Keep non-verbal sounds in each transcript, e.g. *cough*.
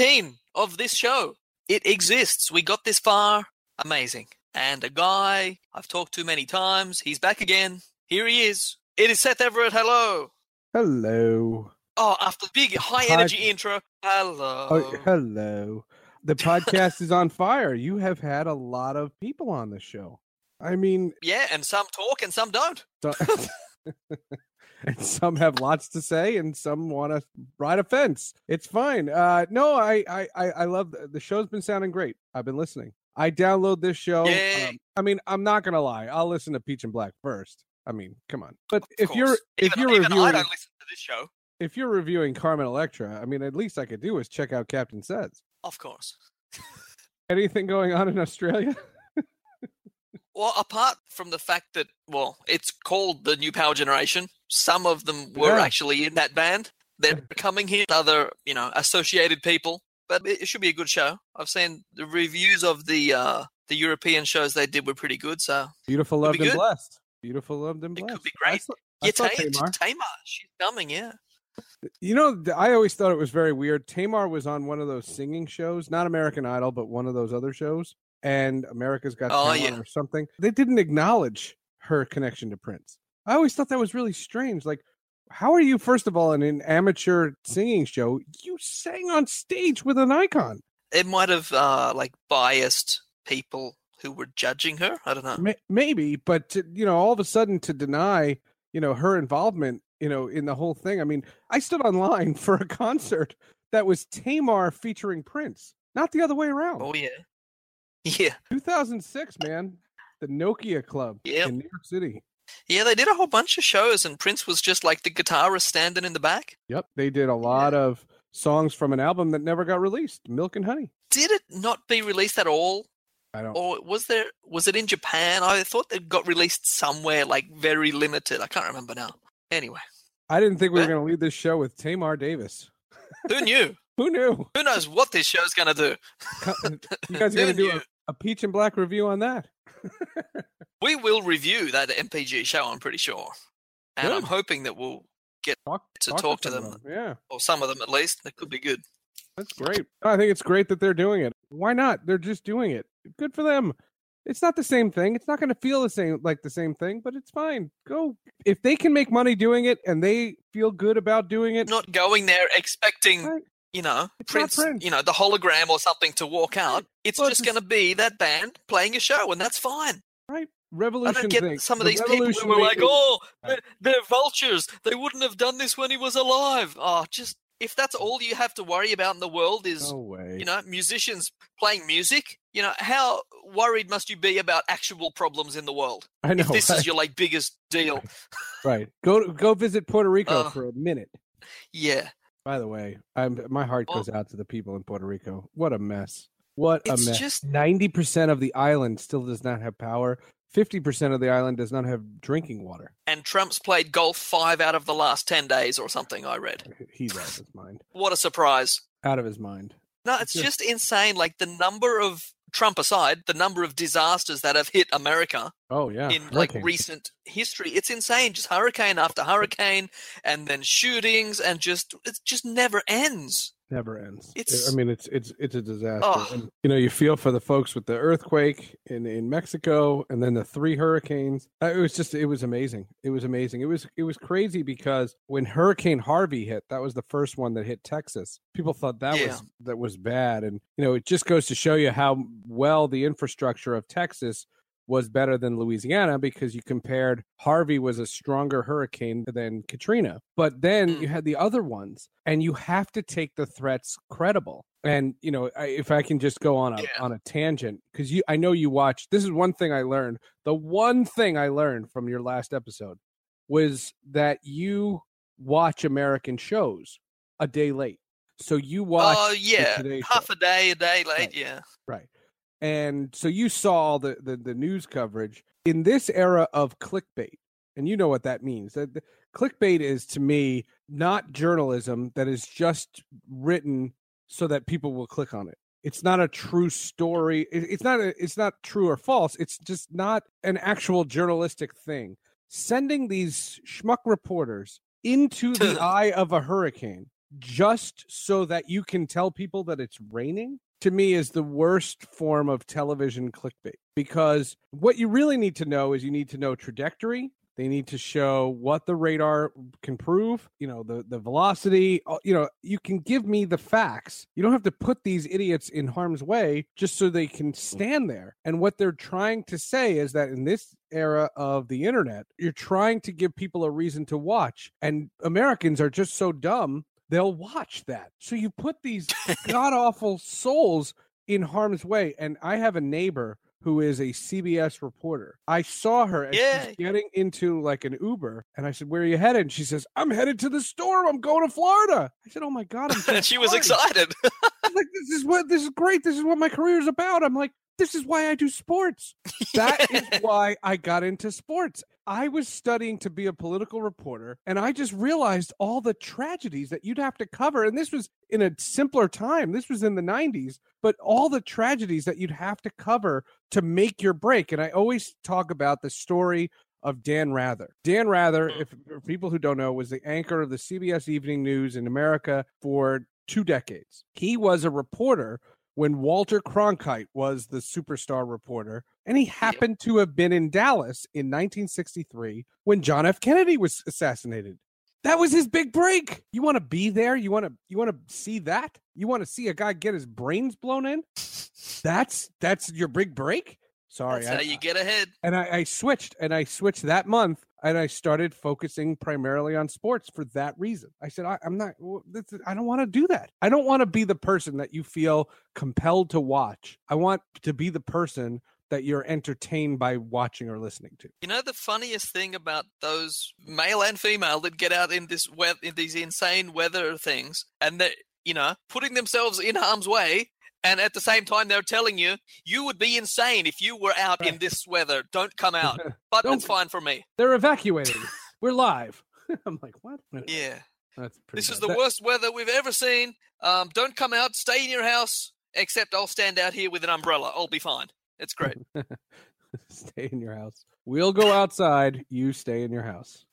18 of this show. It exists. We got this far. Amazing. And a guy I've talked to many times, he's back again. Here he is. It is Seth Everett. Hello. Hello. Oh, after the big high Pod- energy intro. Hello. Oh, hello. The podcast is on fire. You have had a lot of people on the show. I mean, *laughs* yeah, and some talk and some don't. so- *laughs* *laughs* and some have lots to say, and some want to ride a fence. It's fine. Uh, no, I, I, I love the, the show's been sounding great. I've been listening. I download this show. Um, I mean, I'm not gonna lie. I'll listen to Peach and Black first. I mean, come on. But Of if you're if even, you're even reviewing I don't listen to this show. if you're reviewing Carmen Electra, I mean, at least I could do is check out Captain Says. Of course. *laughs* Anything going on in Australia? *laughs* Well, apart from the fact that, well, it's called the New Power Generation, some of them were Yeah. actually in that band. They're coming here, other, you know, associated people. But it, it should be a good show. I've seen the reviews of the uh, the European shows they did were pretty good. So Beautiful, loved, be and good. blessed. Beautiful, loved, and blessed. It could be I great. saw- I yeah, Tamar, Tamar. Tamar, she's coming. Yeah, You know, I always thought it was very weird. Tamar was on one of those singing shows, not American Idol, but one of those other shows, and America's Got Oh, Talent yeah. or something. They didn't acknowledge her connection to Prince. I always thought that was really strange. Like, how are you, first of all, in an amateur singing show? You sang on stage with an icon. it might have uh, like biased people who were judging her. I don't know. May- maybe, but to, you know, all of a sudden to deny, you know, her involvement, you know, in the whole thing. I mean, I stood online *laughs* for a concert that was Tamar featuring Prince, not the other way around. Oh yeah, yeah, 2006, man, the Nokia Club Yep. in New York City. yeah. They did a whole bunch of shows, and Prince was just like the guitarist standing in the back. Yep, they did a lot of songs from an album that never got released, Milk and Honey. Did it not be released at all? I don't. or was there was it in Japan? I thought it got released somewhere like very limited. I can't remember now. Anyway, I didn't think we were going to lead this show with Tamar Davis. who knew? *laughs* Who knew? who knows what this show's gonna do? You guys are going *laughs* to do a, a peach and black review on that. *laughs* We will review that MPG show. I'm pretty sure, and I'm hoping that we'll Talk to talk to some them, Yeah. or some of them at least. That could be good. That's great. I think it's great that they're doing it. Why not? They're just doing it. Good for them. It's not the same thing. It's not going to feel the same like the same thing, but it's fine. Go if they can make money doing it and they feel good about doing it. Not going there expecting. Right. You know, It's Prince, Prince. you know, the hologram or something to walk out. It's Well, just going to be that band playing a show, and that's fine. Right? Revolution. I don't get thing. some of The these people who were like, "Oh, they're, they're vultures. They wouldn't have done this when he was alive." Oh, just if that's all you have to worry about in the world is, no you know, musicians playing music. You know, how worried must you be about actual problems in the world? I know. If this right? is your like biggest deal, right. Go go visit Puerto Rico Uh, for a minute. yeah, By the way, I'm my heart Well- goes out to the people in Puerto Rico. What a mess. What a It's mess. just- 90% of the island still does not have power. 50% of the island does not have drinking water. and Trump's played golf five out of the last ten days or something. I read. He's out of his mind. What a surprise! Out of his mind. No, It's it's just- just insane. Like the number of Trump aside, the number of disasters that have hit America Oh yeah. in like recent history. It's insane. Just hurricane after hurricane, and then shootings, and just it just never ends. Never ends. I- It's- I mean, it's it's it's a disaster. Oh. And, you know, you feel for the folks with the earthquake in in Mexico, and then the three hurricanes. It was just, it was amazing. It was amazing. It was it was crazy because when Hurricane Harvey hit, that was the first one that hit Texas. People thought that Yeah. was that was bad, and you know, it just goes to show you how well the infrastructure of Texas was better than Louisiana because you compared Harvey was a stronger hurricane than Katrina. But then Mm. you had the other ones, and you have to take the threats credible. And you know, I, if I can just go on a Yeah. on a tangent, because you, I know you watched. This is one thing I learned. The one thing I learned from your last episode was that you watch American shows a day late. So you watch Oh yeah, half Show. a day, a day late. Right. Yeah, Right. And so you saw the, the the news coverage in this era of clickbait. And you know what that means. That the- clickbait is to me not journalism that is just written so that people will click on it. It's not a true story. It- It's not a, it's not true or false. It's just not an actual journalistic thing. Sending these schmuck reporters into the *laughs* eye of a hurricane just so that you can tell people that it's raining to me is the worst form of television clickbait because what you really need to know is you need to know trajectory. They need to show what the radar can prove you know the the velocity uh, you know you can give me the facts. You don't have to put these idiots in harm's way just so they can stand there. And what they're trying to say is that in this era of the internet you're trying to give people a reason to watch. And americans are just so dumb they'll watch that. So you put these god awful souls in harm's way. And I have a neighbor who is a CBS reporter. I saw her as Yeah. she's getting into like an Uber, and I said, "Where are you headed?" And she says, "I'm headed to the storm. I'm going to Florida." I said, "Oh my god!" I'm so and *laughs* she was excited. Like, "This is what this is great. This is what my career is about." I'm like, "This is why I do sports. That is *laughs* why I got into sports." I was studying to be a political reporter, and I just realized all the tragedies that you'd have to cover. And this was in a simpler time. This was in the 90s, but all the tragedies that you'd have to cover to make your break. And I always talk about the story of Dan Rather. Dan Rather, Mm. if for people who don't know, was the anchor of the CBS Evening News in America for two decades. He was a reporter when Walter Cronkite was the superstar reporter, and he happened to have been in Dallas in 1963 when John F. Kennedy was assassinated. That was his big break. You want to be there? You want to you want to see that? You want to see a guy get his brains blown in? That's that's your big break? Sorry. That's I- how you get ahead. and I, I switched and I switched that month and I started focusing primarily on sports for that reason. I said, I, I'm not, w- this is- I don't want to do that. I don't want to be the person that you feel compelled to watch. I want to be the person that you're entertained by watching or listening to. You know the funniest thing about those male and female that get out in this weather, in these insane weather things, and that you know, putting themselves in harm's way, and at the same time they're telling you you would be insane if you were out in this weather. Don't come out, *laughs* but it's fine for me. They're evacuating. We're live. *laughs* I'm like, what? *laughs* Yeah, That's pretty this is the That- worst weather we've ever seen. Um, don't come out. Stay in your house. Except I'll stand out here with an umbrella. I'll be fine. It's great. stay in your house. We'll go outside. You stay in your house.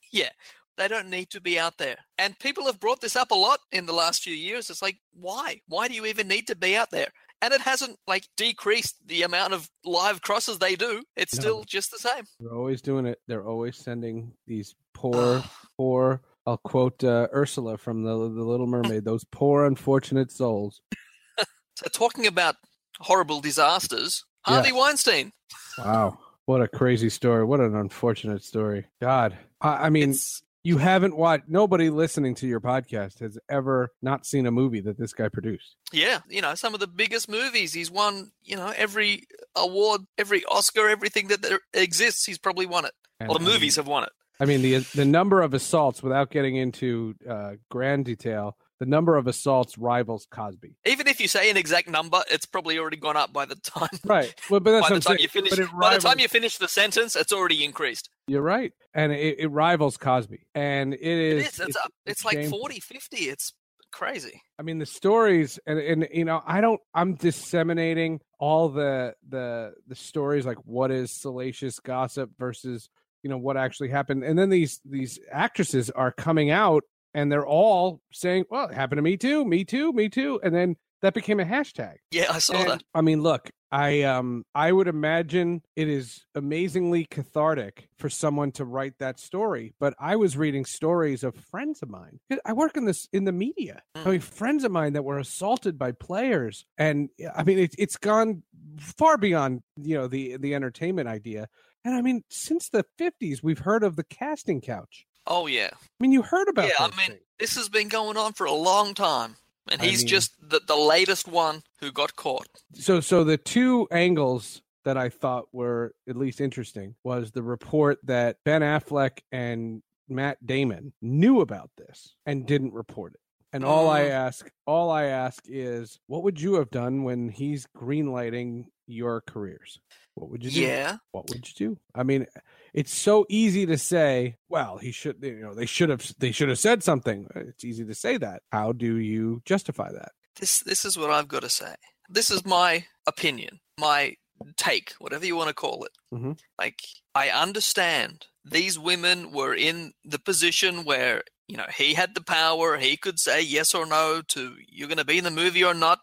They don't need to be out there. And people have brought this up a lot in the last few years. It's like, why? Why do you even need to be out there? And it hasn't like decreased the amount of live crosses they do. It's No. still just the same. They're always doing it. They're always sending these poor, poor. I'll quote uh, Ursula from the the Little Mermaid. Those poor, unfortunate souls. *laughs* So talking about horrible disasters, Harvey Yes. Weinstein. Wow, what a crazy story! What an unfortunate story. God, I, I mean, It's you haven't watched. Nobody listening to your podcast has ever not seen a movie that this guy produced. yeah, you know, some of the biggest movies. He's won, you know, every award, every Oscar, everything that there exists. He's probably won it. And, Well, the movies have won it. I mean, the the number of assaults, without getting into uh, grand detail, the number of assaults rivals Cosby. Even if you say an exact number, it's probably already gone up by the time. Right. Well, but *laughs* that's by the I'm time you finish, But it by the time you finish the sentence, it's already increased. You're right, and it, it rivals Cosby, and it It is. is. It's, up. It's, like shameful. 40, 50. It's crazy. I mean, the stories, and and you know, I don't. I'm disseminating all the the the stories, like what is salacious gossip versus you know what actually happened, and then these these actresses are coming out, and they're all saying, "Well, it happened to me too, me too, me too," and then that became a hashtag. Yeah, I saw And, that. I mean, look, I um I would imagine it is amazingly cathartic for someone to write that story, but I was reading stories of friends of mine. I work in this in the media. I Mm. mean, friends of mine that were assaulted by players, and I mean, it, it's gone far beyond you know the the entertainment idea. And I mean, since the fifties, we've heard of the casting couch. Oh, yeah. I mean, you heard about Yeah, I mean, things. this has been going on for a long time. And I he's mean- just the, the latest one who got caught. so so the two angles that I thought were at least interesting was the report that Ben Affleck and Matt Damon knew about this and didn't report it. And all I Mm. ask, all I ask is, what would you have done when he's greenlighting your careers? What would you do? Yeah. What would you do? I mean, it's so easy to say, well, he should, you know, they should have, they should have said something. It's easy to say that. How do you justify that? This this is what I've got to say. This is my opinion, my take, whatever you want to call it. Mhm. Like I understand these women were in the position where you know he had the power. He could say yes or no to you're going to be in the movie or not.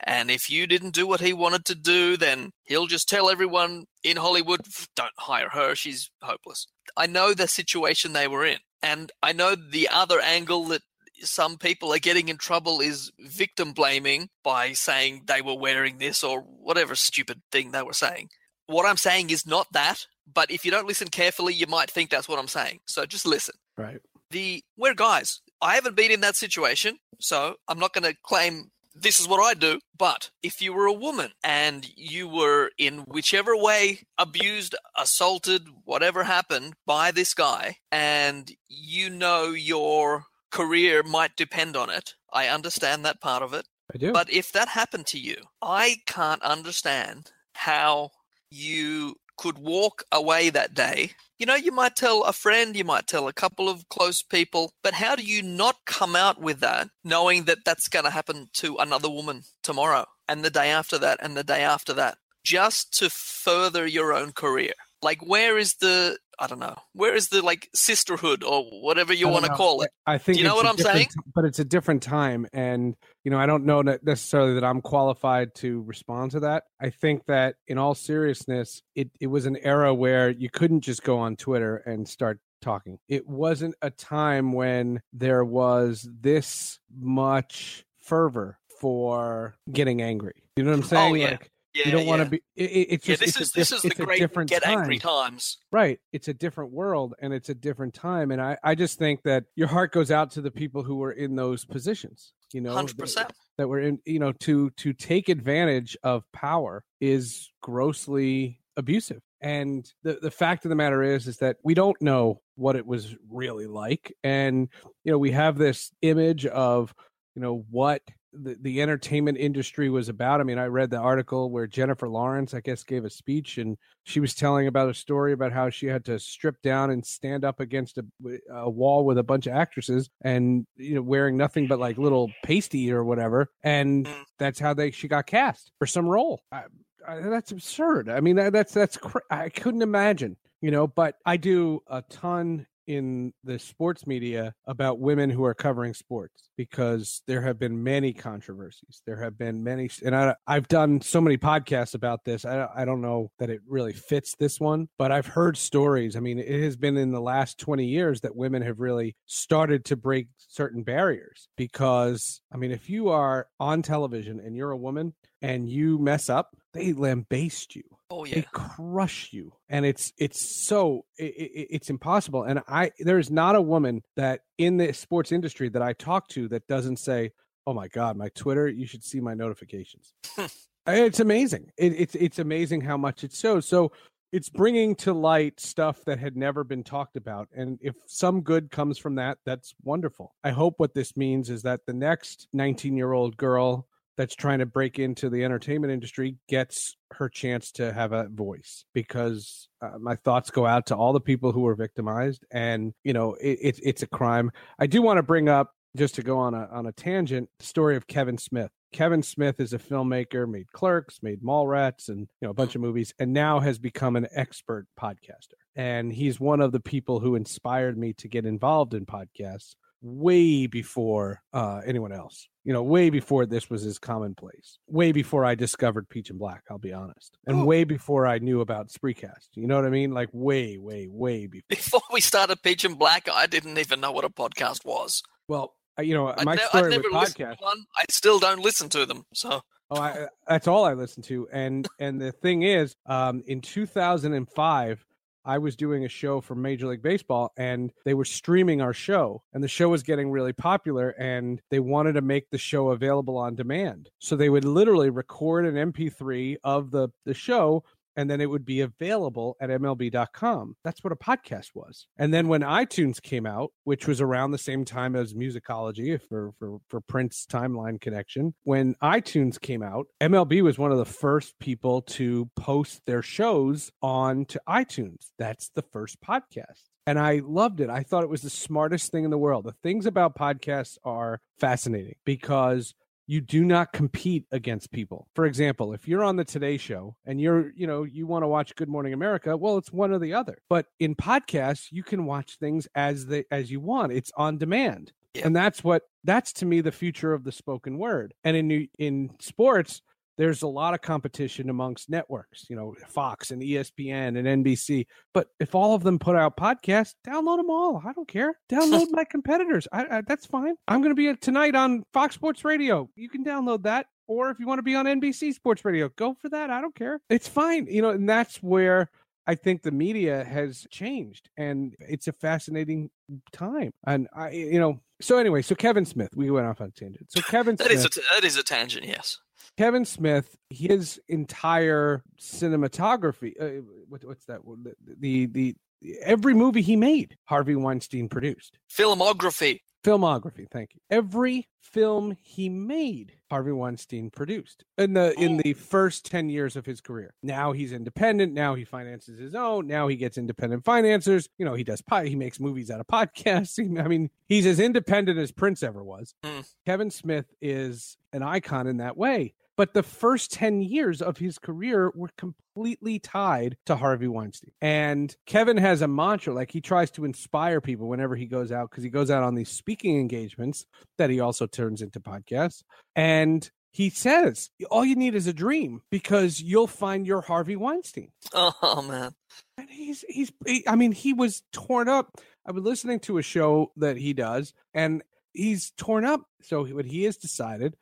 And if you didn't do what he wanted to do, then he'll just tell everyone in Hollywood, don't hire her. She's hopeless. I know the situation they were in. And I know the other angle that some people are getting in trouble is victim blaming by saying they were wearing this or whatever stupid thing they were saying. What I'm saying is not that, but if you don't listen carefully, you might think that's what I'm saying. So just listen. Right. The we're guys. I haven't been in that situation, so I'm not going to claim this is what I do. But if you were a woman and you were in whichever way abused, assaulted, whatever happened by this guy, and you know your career might depend on it, I understand that part of it. I do. But if that happened to you, I can't understand how you could walk away that day. You know, you might tell a friend, you might tell a couple of close people, but how do you not come out with that knowing that that's going to happen to another woman tomorrow and the day after that and the day after that just to further your own career? Like, where is the, I don't know, where is the like sisterhood or whatever you want to call it? I think Do you know what I'm saying? But it's a different time, and you know, I don't know necessarily that I'm qualified to respond to that. I think that, in all seriousness, it it was an era where you couldn't just go on Twitter and start talking. It wasn't a time when there was this much fervor for getting angry. You know what I'm oh, saying? Oh, yeah. Like Yeah, you don't want to be. It, it- it's Yeah, this is this diff- is the great different get time. angry times. Right. It's a different world and it's a different time. And I, I just think that your heart goes out to the people who were in those positions, you know, Hundred that, percent. that were in, you know, to, to take advantage of power is grossly abusive. And the, the fact of the matter is, is that we don't know what it was really like. And, you know, we have this image of, you know, what the, the entertainment industry was about. I mean, I read the article where Jennifer Lawrence, I guess, gave a speech and she was telling about a story about how she had to strip down and stand up against a, a wall with a bunch of actresses and you know wearing nothing but like little pasty or whatever and Mm. that's how they she got cast for some role I, I, that's absurd i mean that, that's that's cra- i couldn't imagine you know but i do a ton in the sports media about women who are covering sports because there have been many controversies. There have been many, and I, I've done so many podcasts about this. I, I don't know that it really fits this one, but I've heard stories. I mean, it has been in the last 20 years that women have really started to break certain barriers because, I mean, if you are on television and you're a woman and you mess up, they lambaste you Oh yeah. they crush you and it's it's so it, it, it's impossible and i there's not a woman that in the sports industry that i talk to that doesn't say oh my god my twitter you should see my notifications. *laughs* It's amazing. It, it's it's amazing how much it shows. So it's bringing to light stuff that had never been talked about and if some good comes from that that's wonderful. I hope what this means is that the next 19 year old girl that's trying to break into the entertainment industry gets her chance to have a voice because uh, my thoughts go out to all the people who were victimized and you know it, it, it's a crime. I do want to bring up just to go on a on a tangent the story of kevin smith. Kevin smith is a filmmaker made clerks made mallrats and you know a bunch of movies and now has become an expert podcaster. And he's one of the people who inspired me to get involved in podcasts way before uh, anyone else. You know, way before this was as commonplace. Way before I discovered Peach and Black. I'll be honest, and Ooh. way before I knew about Spreecast. You know what I mean? Like way, way, way before. Before we started Peach and Black, I didn't even know what a podcast was. Well, uh, you know, I my ne- story I'd never with listened podcast. to one. I still don't listen to them. So Oh, I, that's all I listen to. And and the thing is, um, in 2005, I was doing a show for Major League Baseball, and they were streaming our show, and the show was getting really popular, and they wanted to make the show available on demand. So they would literally record an MP3 of the the show. And then it would be available at MLB.com. That's what a podcast was. And then when iTunes came out, which was around the same time as Musicology for for for Prince timeline connection, when iTunes came out, MLB was one of the first people to post their shows on to iTunes. That's the first podcast and I loved it. I thought it was the smartest thing in the world. The things about podcasts are fascinating because you do not compete against people. For example, if you're on the Today Show and you're, you know, you want to watch Good Morning America, well, it's one or the other. But in podcasts, you can watch things as they as you want. It's on demand. Yeah. And that's what that's to me the future of the spoken word. And in in sports, there's a lot of competition amongst networks, you know, Fox and ESPN and NBC. But if all of them put out podcasts, download them all. I don't care. Download my competitors. I, I, that's fine. I'm going to be tonight on Fox Sports Radio. You can download that. Or if you want to be on NBC Sports Radio, go for that. I don't care. It's fine. You know, and that's where I think the media has changed and it's a fascinating time. And I, you know, so anyway, so Kevin Smith, we went off on a tangent. So Kevin That Smith. is a that is a tangent. Yes. Kevin Smith, his entire cinematography, uh, what, what's that? The, the the every movie he made, Harvey Weinstein produced. Filmography. Filmography, thank you. Every film he made, Harvey Weinstein produced in the in Oh. the first ten years of his career. Now he's independent. Now he finances his own. Now he gets independent financiers. You know, he does pod, he makes movies out of *laughs* podcasts. I mean, he's as independent as Prince ever was. Mm. Kevin Smith is an icon in that way. But the first 10 years of his career were completely tied to Harvey Weinstein. And Kevin has a mantra, like he tries to inspire people whenever he goes out, because he goes out on these speaking engagements that he also turns into podcasts. And he says, All you need is a dream because you'll find your Harvey Weinstein. Oh man. And he's he's he, I mean he was torn up. I've been listening to a show that he does and he's torn up. So what he has decided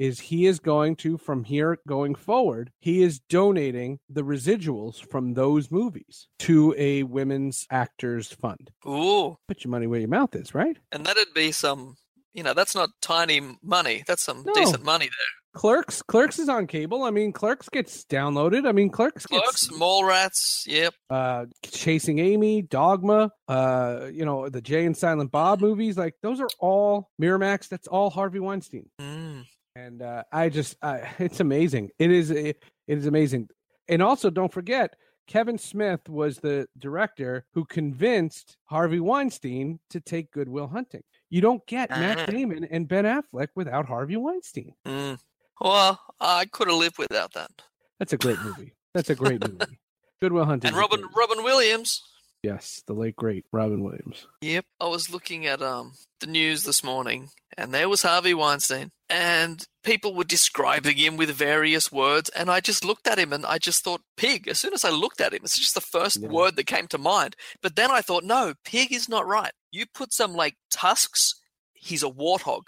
is he is going to from here going forward, he is donating the residuals from those movies to a women's actors fund. Ooh. Put your money where your mouth is, right? And that'd be some. You know, that's not tiny money. That's some No. decent money there. Clerks, Clerks is on cable. I mean, Clerks gets downloaded. I mean, Clerks gets Clerks, rats Yep. uh chasing amy dogma uh you know the jay and silent bob movies like those are all miramax that's all harvey weinstein Mm. And uh i just uh, *laughs* it's amazing it is it, it is amazing and also don't forget kevin smith was the director who convinced harvey weinstein to take goodwill hunting you don't get matt Ah. damon and ben affleck without harvey weinstein Mm. Well, I could have lived without that. that's a great movie that's a great movie *laughs* goodwill hunting And Robin Robin Williams. Yes the late great robin williams Yep. I was looking at um the news this morning and there was Harvey Weinstein and people were describing him with various words and I just looked at him and I just thought pig. As soon as I looked at him, it's just the first Yeah. word that came to mind. But then I thought, no, pig is not right. You put some like tusks, he's a warthog.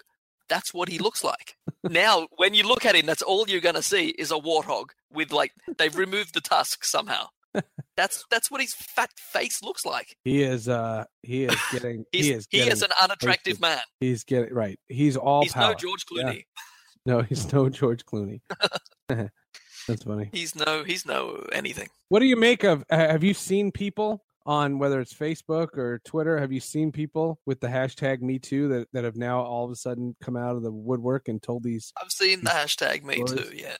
That's what he looks like. *laughs* now, when you look at him, that's all you're going to see is a warthog with like they've removed the tusks somehow. That's that's what his fat face looks like. He is uh he is getting he is he is an unattractive man. he's getting right. He's all He's power. no George Yeah. Clooney. *laughs* No, he's no George Clooney. *laughs* That's funny. He's no he's no anything. What do you make of ha- have you seen people on whether it's Facebook or Twitter, have you seen people with the hashtag me too that, that have now all of a sudden come out of the woodwork and told these I've seen the hashtag me Stories. too, yeah.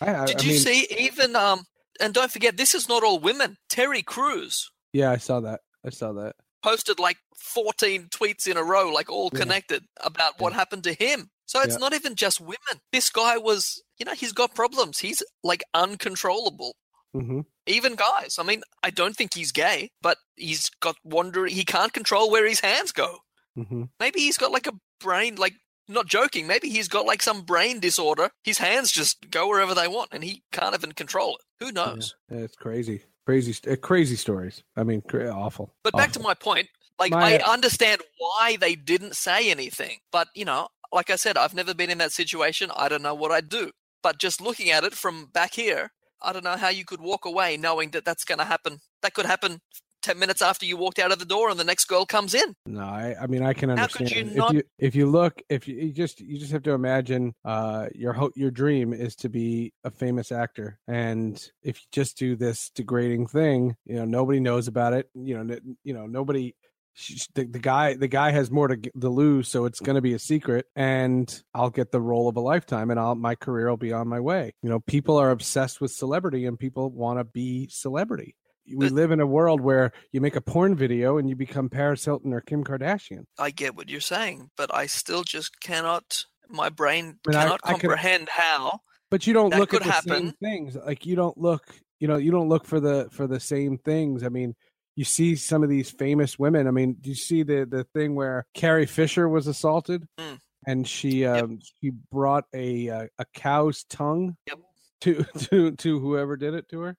I, I, Did I you mean, see even um and don't forget this is not all women. Terry Crews Yeah, I saw that. I saw that. posted like 14 tweets in a row, like all Yeah. connected about what happened to him. So it's Yeah. not even just women. This guy was, you know, he's got problems. He's like uncontrollable. hmm Even guys. I mean, I don't think he's gay, but he's got wandering. He can't control where his hands go. hmm Maybe he's got like a brain, like, not joking. Maybe he's got like some brain disorder. His hands just go wherever they want and he can't even control it. Who knows? It's crazy. Crazy uh, crazy stories. I mean, awful. But back to my point, like My- I understand why they didn't say anything, but you know, like I said, I've never been in that situation. I don't know what I'd do. But just looking at it from back here, I don't know how you could walk away knowing that that's going to happen. That could happen 10 minutes after you walked out of the door and the next girl comes in. No, I, I mean I can understand. How could you not- If you if you look, if you, you just you just have to imagine, uh, your ho- your dream is to be a famous actor, and if you just do this degrading thing, you know nobody knows about it. You know, n- you know nobody. The, the guy the guy has more to, to lose so it's going to be a secret and i'll get the role of a lifetime and i'll my career will be on my way you know people are obsessed with celebrity and people want to be celebrity we But- live in a world where you make a porn video and you become Paris Hilton or Kim Kardashian. I get what you're saying, but I still just cannot, my brain I mean, I- cannot I can- comprehend how. But you don't look at the same things. Like you don't look, you know, you don't look for the for the same things. I mean, you see some of these famous women. I mean, do you see the the thing where Carrie Fisher was assaulted Mm. and she Yep. um she brought a uh, a cow's tongue Yep. to *laughs* to to whoever did it to her?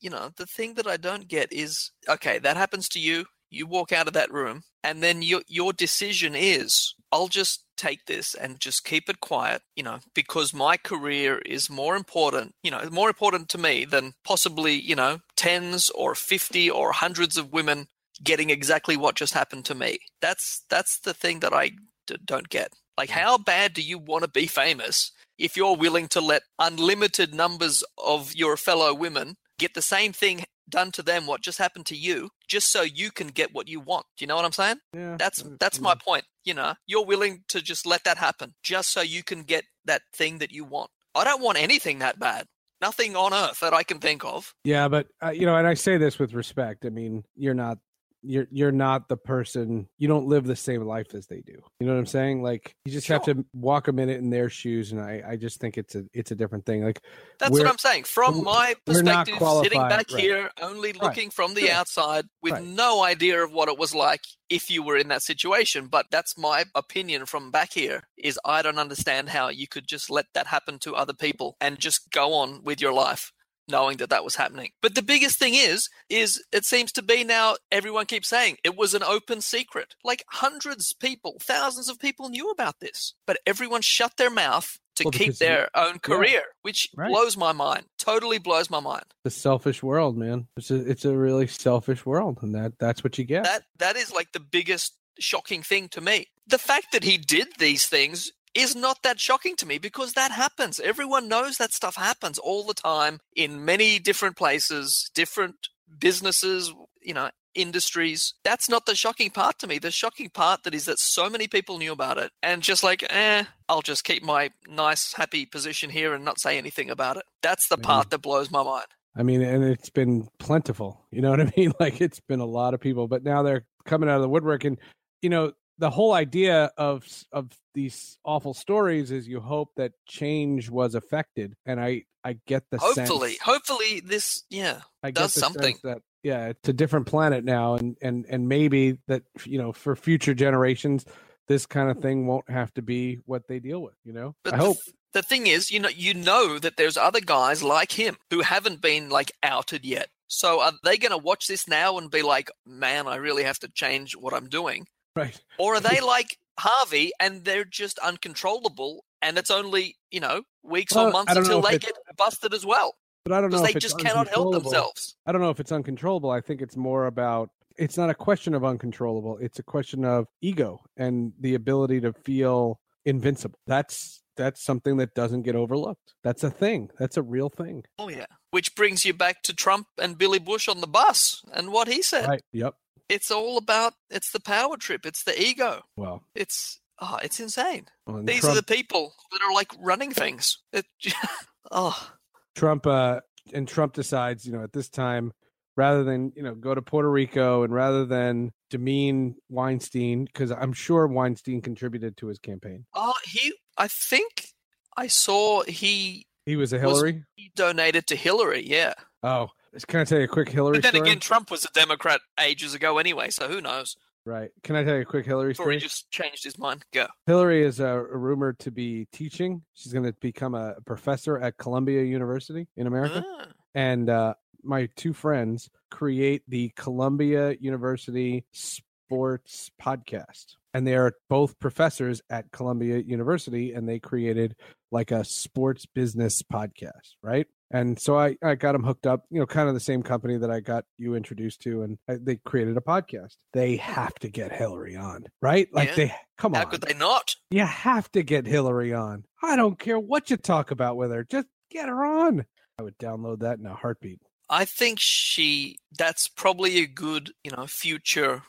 You know, the thing that I don't get is okay, that happens to you. You walk out of that room, and then your your decision is, I'll just take this and just keep it quiet, you know, because my career is more important, you know, more important to me than possibly, you know, tens or fifty or hundreds of women getting exactly what just happened to me. That's that's the thing that I d- don't get. Like, how bad do you want to be famous if you're willing to let unlimited numbers of your fellow women get the same thing done to them what just happened to you just so you can get what you want. Do you know what i'm saying? Yeah, that's that's I my point you know? You're willing to just let that happen just so you can get that thing that you want. I don't want anything that bad. Nothing on earth that i can think of. Yeah, but uh, you know, and I say this with respect. I mean, you're not you're you're not the person. You don't live the same life as they do. You know what I'm saying? Like you just have to walk a minute in their shoes, and I I just think it's a it's a different thing. Like that's what i'm saying from my perspective sitting back right. here only looking from the Sure. outside with Right. no idea of what it was like if you were in that situation but that's my opinion from back here is i don't understand how you could just let that happen to other people and just go on with your life knowing that that was happening but the biggest thing is is it seems to be now everyone keeps saying it was an open secret like hundreds of people thousands of people knew about this but everyone shut their mouth to Well, keep their own career which Right. blows my mind totally blows my mind the selfish world, man. It's a it's a really selfish world, and that that's what you get. that that is like the biggest shocking thing to me the fact that he did these things is not that shocking to me because that happens everyone knows that stuff happens all the time in many different places different businesses you know industries that's not the shocking part to me the shocking part that is that so many people knew about it and just like eh i'll just keep my nice happy position here and not say anything about it that's the part that blows my mind I mean, and it's been plentiful. You know what I mean? *laughs* Like it's been a lot of people, but now they're coming out of the woodwork, and you know the whole idea of of these awful stories is you hope that change was affected, and I I get the hopefully sense, hopefully this yeah I does something. that yeah, it's a different planet now, and and and maybe that you know for future generations. This kind of thing won't have to be what they deal with, you know. But I the, hope. th- the thing is, you know, you know that there's other guys like him who haven't been like outed yet. So are they going to watch this now and be like, "Man, I really have to change what I'm doing," Right. or are they like Harvey and they're just uncontrollable, and it's only you know weeks Well, or months until they get busted as well But I don't know because they just cannot help themselves. I don't know if it's uncontrollable. I think it's more about it's not a question of uncontrollable. It's a question of ego and the ability to feel invincible. That's that's something that doesn't get overlooked. That's a thing. That's a real thing. Oh yeah, which brings you back to Trump and Billy Bush on the bus and what he said. Right. Yep. It's all about it's the power trip, it's the ego. Well, It's oh, it's insane. well, These Trump, are the people that are like running things. It, *laughs* oh, Trump uh and Trump decides, you know, at this time rather than, you know, go to Puerto Rico and rather than demean Weinstein because I'm sure Weinstein contributed to his campaign. oh, he. I think I saw he, He was a Was- Hillary. he donated to Hillary. Yeah, Oh, can I tell you a quick Hillary but then story? again, Trump was a Democrat ages ago anyway. So who knows? Right. Can I tell you a quick Hillary Before he just changed his mind. Go. Hillary is uh, rumored to be teaching. She's going to become a professor at Columbia University in America. Ah, And uh, my two friends create the Columbia University Sports Podcast. And they are both professors at Columbia University, and they created like a sports business podcast, right? And so I, I got them hooked up, you know, kind of the same company that I got you introduced to, and I, they created a podcast. They have to get Hillary on, right? Like Yeah. they come How on, how could they not? you have to get Hillary on. I don't care what you talk about with her, just get her on. I would download that in a heartbeat. I think she that's probably a good, you know, future,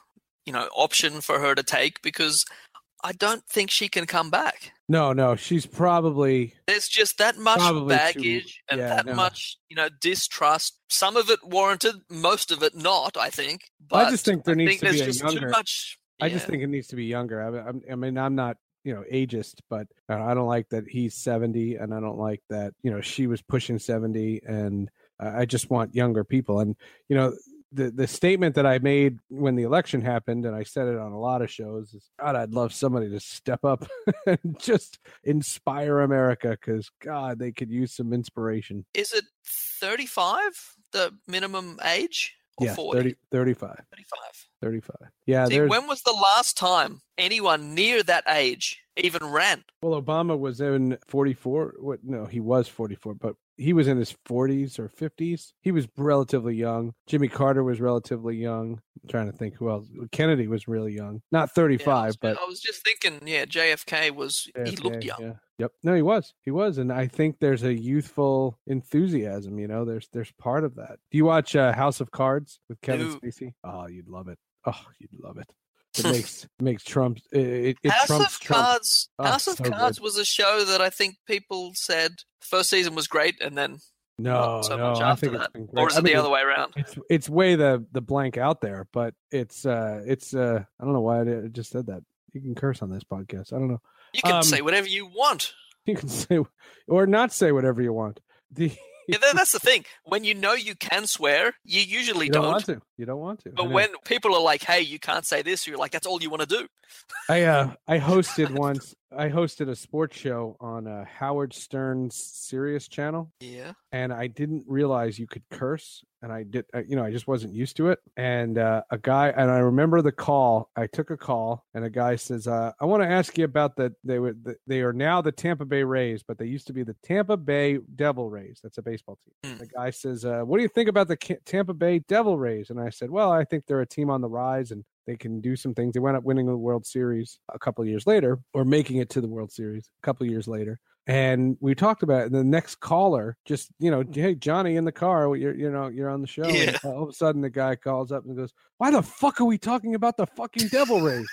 you know, option for her to take because I don't think she can come back. No, no, she's probably There's just that much Probably too- baggage and yeah, that no. much, you know, distrust. Some of it warranted, most of it not. I think. But I just think there I needs think to be a younger. much. I just think it needs to be younger. I, I mean, I'm not, you know, ageist, but I don't like that he's 70, and I don't like that, you know, she was pushing 70, and I just want younger people. And you know, the the statement that I made when the election happened, and I said it on a lot of shows, is God, I'd love somebody to step up *laughs* and just inspire America, because God, they could use some inspiration. Is it 35 the minimum age or yeah, 40? 30, 35, 35. 35. Yeah, See, when was the last time anyone near that age even ran? Well, Obama was in 44. What? No, he was 44, but he was in his 40s or 50s. He was relatively young. Jimmy Carter was relatively young. I'm trying to think who else. Kennedy was really young. Not Yeah, I 35, was, but I was just thinking, yeah, JFK was he looked young. Yeah. Yep. No, he was. He was, and I think there's a youthful enthusiasm. You know, there's there's part of that. Do you watch uh, House of Cards with Kevin. Spacey? Oh, you'd love it. Oh, you'd love it. *laughs* It makes makes Trump. It, it, it House trumps of Trump. Cards. Oh, House of so good. Cards was a show that I think people said first season was great, and then No, so no, much I think that. it's been great. or is I mean, the other way around? it's it's way the the blank out there, but it's uh it's uh I don't know why I did- I just said that. You can curse on this podcast. I don't know. You can um, say whatever you want. *laughs* You can say or not say whatever you want. The Yeah, that's the thing. When you know you can swear, you usually you don't, don't. want to. You don't want to. But when people are like, "Hey, you can't say this," you're like, "That's all you want to do." I uh *laughs* I hosted once I hosted a sports show on uh, Howard Stern's Sirius channel Yeah. and I didn't realize you could curse, and I did, I, you know, I just wasn't used to it. And uh, a guy, and I remember the call. I took a call, and a guy says, uh, "I want to ask you about the they were the, they are now the Tampa Bay Rays, but they used to be the Tampa Bay Devil Rays. That's a baseball team." Hmm. The guy says, uh, "What do you think about the Tampa Bay Devil Rays?" And I said, "Well, I think they're a team on the rise, and." They can do some things. They wound up winning the World Series a couple of years later, or making it to the World Series a couple of years later and we talked about it. And the next caller just, you know, mm. hey Johnny in the car, you're, you know, you're on the show. Yeah. And all of a sudden, the guy calls up and goes, "Why the fuck are we talking about the fucking Devil Rays?"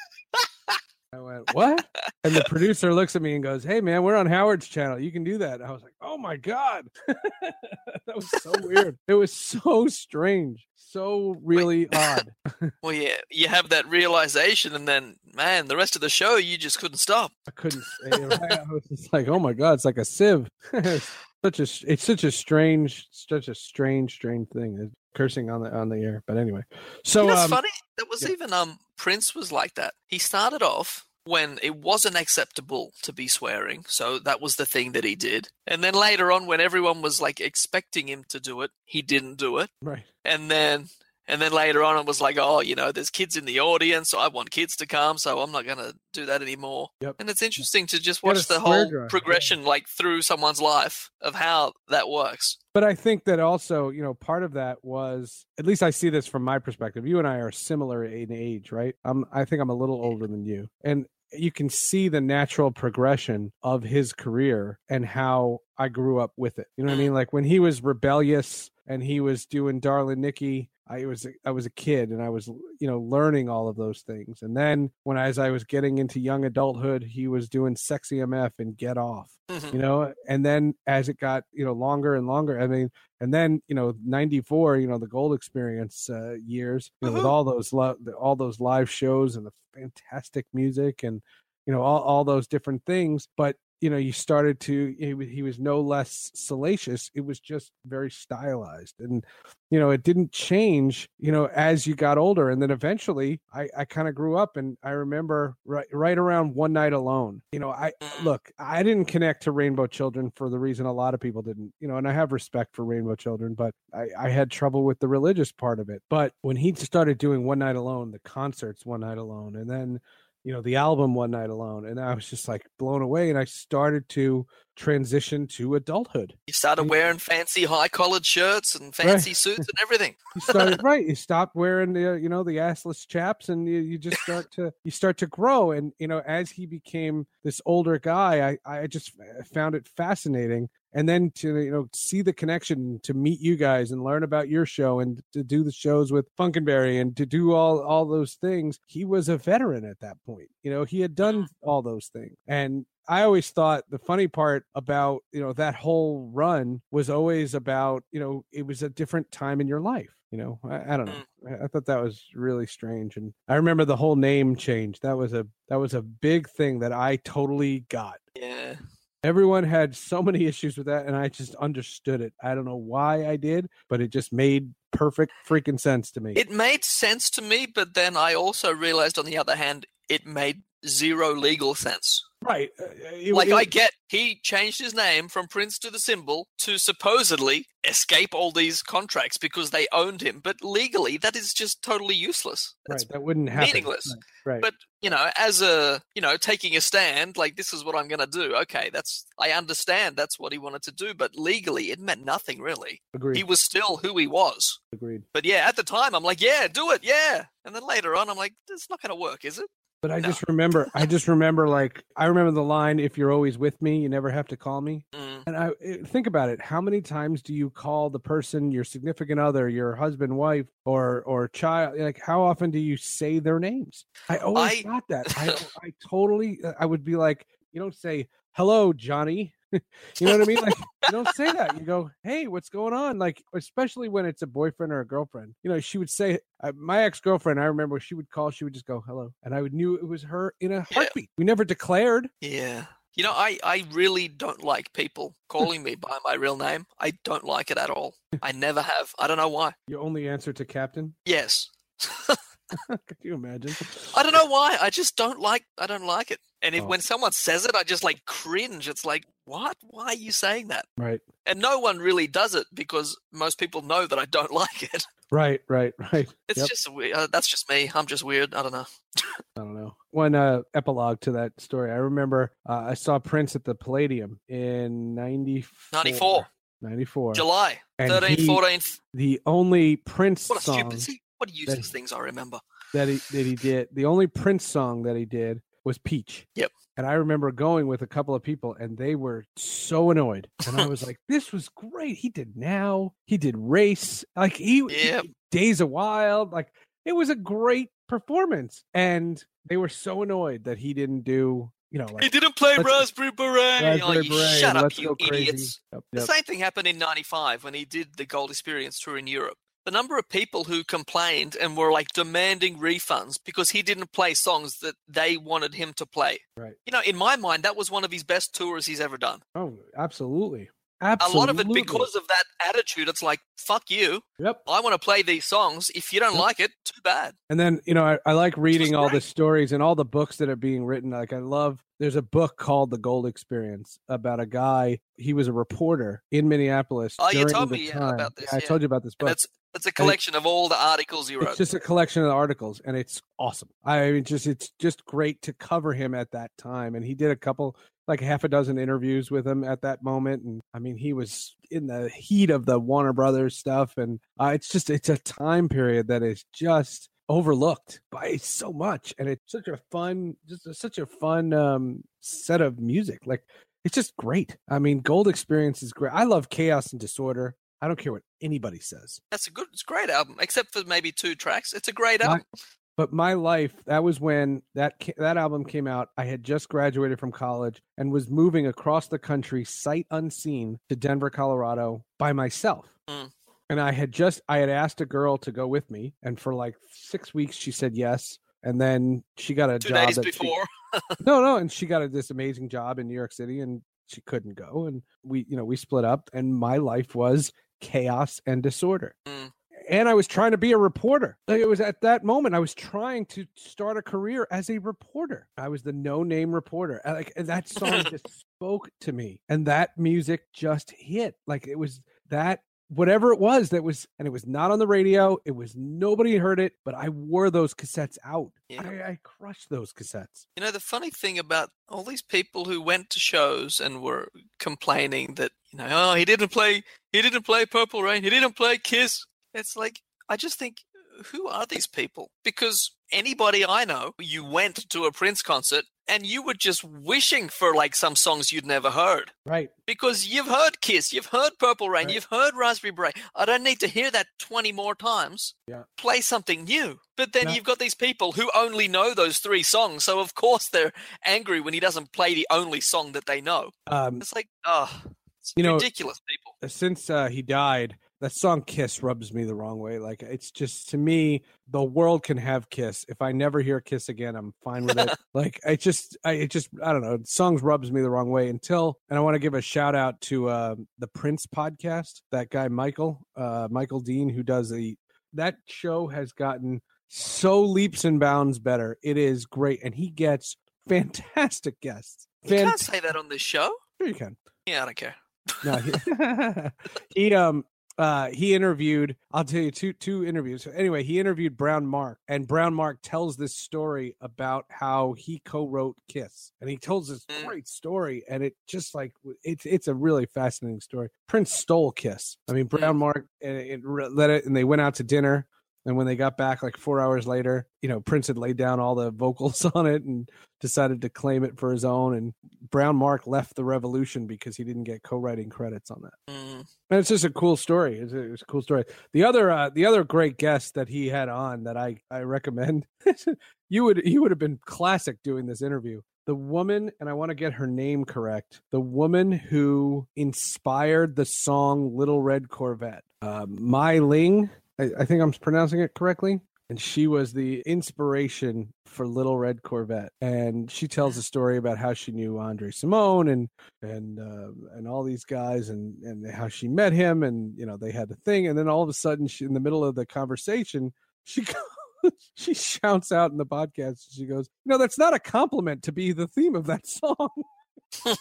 I went, "What?" And the producer looks at me and goes, "Hey man, we're on Howard's channel. You can do that." I was like, "Oh my god, *laughs* that was so weird. It was so strange, so really odd." *laughs* Well, yeah, you have that realization, and then, man, the rest of the show, you just couldn't stop. I couldn't say it. right. I was just like, oh my god, it's like a sieve. *laughs* Such a it's such a strange, such a strange, strange thing. It's cursing on the on the air. But anyway, so you know, um, funny. That was yeah. even um Prince was like that. He started off when it wasn't acceptable to be swearing, so that was the thing that he did. And then later on, when everyone was like expecting him to do it, he didn't do it. right, And then and then later on, it was like, oh, you know, there's kids in the audience, so I want kids to come, so I'm not gonna do that anymore. Yep. And it's interesting to just watch the whole yeah. progression, like through someone's life of how that works. but I think that also, you know, part of that was at least I see this from my perspective. You and I are similar in age, right? I'm I think I'm a little older than you, and you can see the natural progression of his career and how I grew up with it. You know what I mm. mean? Like when he was rebellious and he was doing Darling Nikki, I was I was a kid and I was you know learning all of those things. And then when as I was getting into young adulthood, he was doing Sexy MF and Get Off Mhm. you know and then as it got you know longer and longer i mean and then you know 94 you know the gold experience uh, years you know, with all those lo- all those live shows and the fantastic music and you know all, all those different things but you know you started to he, was no less salacious it was just very stylized and you know it didn't change you know as you got older and then eventually i i kind of grew up and i remember right right around one night alone you know i Mhm. look i didn't connect to rainbow children for the reason a lot of people didn't you know and i have respect for rainbow children but i i had trouble with the religious part of it but when he started doing one night alone the concerts one night alone and then you know the album One Night Alone, and I was just like blown away, and I started to transition to adulthood. You started Yeah. wearing fancy high collared shirts and fancy suits and everything. *laughs* You started *laughs* right. You stop wearing the you know the assless chaps, and you, you just start to you start to grow. And you know, as he became this older guy, I I just uh, found it fascinating. And then to you know see the connection to meet you guys and learn about your show and to do the shows with Funkenberry and to do all all those things. He was a veteran at that point. You know, he had done all those things. And I always thought the funny part about, you know, that whole run was always about, you know, it was a different time in your life. You know, I, I don't mm. know. I, I thought that was really strange. And I remember the whole name change. That was a that was a big thing that I totally got. Yeah. Everyone had so many issues with that, and I just understood it. I don't know why I did, but it just made perfect freaking sense to me. It made sense to me, but then I also realized on the other hand, it made zero legal sense. right. uh, it- like it- I get he changed his name from Prince to the symbol to supposedly escape all these contracts because they owned him, but legally that is just totally useless. That's right, that wouldn't happen. meaningless. Right. right. But you know, as a you know, taking a stand, like this is what I'm going to do. Okay, that's I understand that's what he wanted to do, but legally it meant nothing really. agreed. He was still who he was. agreed. But yeah, at the time I'm like, yeah, do it, yeah. And then later on I'm like, it's not going to work, is it? But I No. just remember, I just remember, like, I remember the line, "If you're always with me, you never have to call me." Mm. And I eh, think about it: how many times do you call the person, your significant other, your husband, wife, or or child? Like, how often do you say their names? I always I- thought that. I *laughs* I totally, uh, I would be like, you don't say hello, Johnny. *laughs* you know what I mean? Like, you don't say that. You go, hey, what's going on? Like, especially when it's a boyfriend or a girlfriend. You know, she would say, uh, my ex girlfriend. I remember she would call. She would just go hello, and I would knew it was her in a heartbeat. We never declared. Yeah. You know, I, I really don't like people calling me by my real name. I don't like it at all. I never have. I don't know why. Your only answer to Captain. Yes. *laughs* *laughs* Could you imagine? I don't know why. I just don't like I don't like it. And if Oh. when someone says it, I just like cringe. It's like, what? Why are you saying that? Right, And no one really does it because most people know that I don't *laughs* like it. right, right, right. It's Yep. just weird. Uh, that's just me. I'm just weird. I don't know. *laughs* I don't know. One uh, epilogue to that story. I remember uh, I saw Prince at the Palladium in 94. 94. 94. July And 13th, 14th. The only Prince What a song stupid What useless things I remember. that he that he did, the only Prince song that he did was Peach. Yep. And I remember going with a couple of people and they were so annoyed. And I was *laughs* like, this was great. He did now. He did race. Like he, he- Yep. Days of Wild. Like it was a great performance. And they were so annoyed that he didn't do, you know, He didn't play Raspberry Beret. Raspberry oh, you Beret shut up, you idiots. Yep, The same thing happened in 95 when he did the Gold Experience tour in Europe. The number of people who complained and were like demanding refunds because he didn't play songs that they wanted him to play. Right. You know, in my mind, that was one of his best tours he's ever done. Oh, absolutely. A lot of it because of that attitude. It's like, fuck you. Yep. I want to play these songs. If you don't Yep. like it, too bad. And then, you know, I, I like reading all the stories and all the books that are being written. Like, I love, there's a book called The Gold Experience about a guy, he was a reporter in Minneapolis. Oh, you told me, yeah, about this, I yeah. told you about this And book. it's it's a collection of all the articles he wrote. It's just a collection of articles, and it's awesome. I mean, just it's just great to cover him at that time, and he did a couple, like half a dozen interviews with him at that moment, and I mean, he was in the heat of the Warner Brothers stuff, and uh, it's just it's a time period that is just overlooked by so much, and it's such a fun, just a, such a fun um, set of music. Like it's just great. I mean, Gold Experience is great. I love Chaos and Disorder. I don't care what anybody says. That's a good, it's a great album, except for maybe two tracks. It's a great album. But my life that was when that that album came out i had just graduated from college and was moving across the country sight unseen to denver colorado by myself Mm. and i had just i had asked a girl to go with me and for like six weeks she said yes and then she got a Two job days that she- before. *laughs* no no and she got a, this amazing job in new york city and she couldn't go and we you know we split up and my life was chaos and disorder Mm. And i was trying to be a reporter like it was at that moment i was trying to start a career as a reporter i was the no name reporter and, like and that song just *laughs* spoke to me and that music just hit like it was that whatever it was that was, and it was not on the radio. It was nobody heard it, but I wore those cassettes out. Yeah. I, I crushed those cassettes. You know, the funny thing about all these people who went to shows and were complaining that, you know, oh, he didn't play, he didn't play Purple Rain, he didn't play Kiss. It's like, I just think, who are these people? Because anybody I know, you went to a Prince concert and you were just wishing for like some songs you'd never heard. Right. Because you've heard Kiss, you've heard Purple Rain, Right. you've heard Raspberry Beret. I don't need to hear that 20 more times. Yeah. Play something new. But then No. you've got these people who only know those three songs. So, of course, they're angry when he doesn't play the only song that they know. Um, It's like, oh, it's You know- ridiculous, people. since uh, he died, that song "Kiss" rubs me the wrong way. Like it's just to me, the world can have Kiss. If I never hear Kiss again, I'm fine with it. *laughs* like I just, I it just, I don't know. Songs rubs me the wrong way until, and I want to give a shout out to uh, the Prince podcast. That guy Michael, uh, Michael Dean, who does the that show has gotten so leaps and bounds better. It is great, and he gets fantastic guests. You can't say that on this show. sure you can. Yeah, I don't care. No, he, *laughs* *laughs* he um uh he interviewed i'll tell you two two interviews. So anyway he interviewed brown mark and brown mark tells this story about how he co-wrote kiss and he tells this Mm. great story and it just like it's it's a really fascinating story. Prince stole kiss. I mean brown mark uh, it, it let it and they went out to dinner and when they got back like four hours later you know prince had laid down all the vocals *laughs* on it and decided to claim it for his own and brown mark left the revolution because he didn't get co-writing credits on that Mm. and it's just a cool story. It's a, it's a cool story. The other uh, the other great guest that he had on that I I recommend *laughs* you would you would have been classic doing this interview. The woman, and I want to get her name correct. The woman who inspired the song "Little Red Corvette," uh, Mai Lin. I, I think I'm pronouncing it correctly. And she was the inspiration for Little Red Corvette. And she tells a story about how she knew Andre Cymone and and uh, and all these guys and and how she met him and you know they had the thing and then all of a sudden she in the middle of the conversation she *laughs* goes, she shouts out in the podcast she goes no that's not a compliment to be the theme of that song *laughs*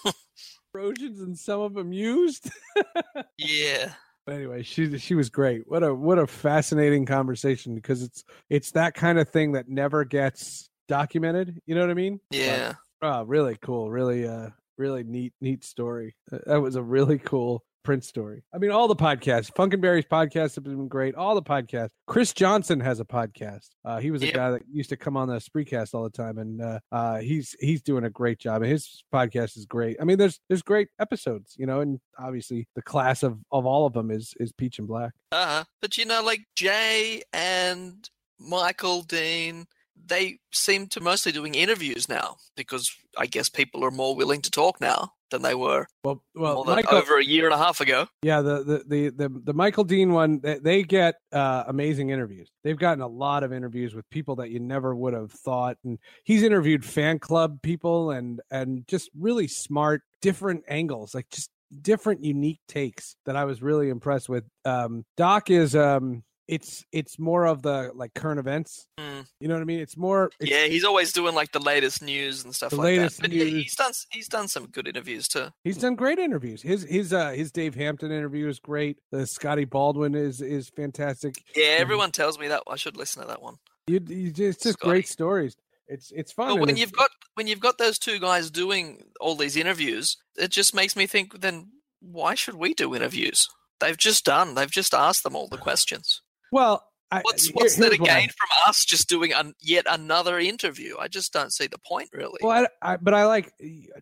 Trojans and some of them used *laughs* Yeah. But anyway she she was great what a what a fascinating conversation because it's it's that kind of thing that never gets documented you know what I mean But- Yeah. Oh, really cool. Really, uh, really neat, neat story. That was a really cool Prince story. I mean, all the podcasts, Funkenberry's podcasts have been great. All the podcasts. Chris Johnson has a podcast. Uh, he was a Yep. guy that used to come on the Spreecast all the time, and uh, uh, he's he's doing a great job. And his podcast is great. I mean, there's there's great episodes, you know, and obviously the class of of all of them is is Peach and Black. Uh-huh. But you know, like Jay and Michael Dean, they seem to mostly doing interviews now because I guess people are more willing to talk now than they were Well, well, Michael, over a year and a half ago. Yeah, the the the the, the Michael Dean one, they, they get uh, amazing interviews. They've gotten a lot of interviews with people that you never would have thought, and he's interviewed fan club people and and just really smart, different angles, like just different, unique takes that I was really impressed with. Um, Doc is um, it's it's more of the like current events. Mm. You know what I mean? It's more. It's, Yeah, he's always doing like the latest news and stuff The like latest that. But news. he's done he's done some good interviews too. He's done great interviews. His his uh his Dave Hampton interview is great. The Scotty Baldwin is is fantastic. Yeah, everyone tells me that I should listen to that one. You, you just, it's just Scotty. great stories. It's it's fun. But when you've got when you've got those two guys doing all these interviews, it just makes me think. Then why should we do interviews? They've just done. They've just asked them all the questions. Well, I, What's here- what's there to here's gain from us just doing an, yet another interview? I just don't see the point, really. Well, I, I, but I like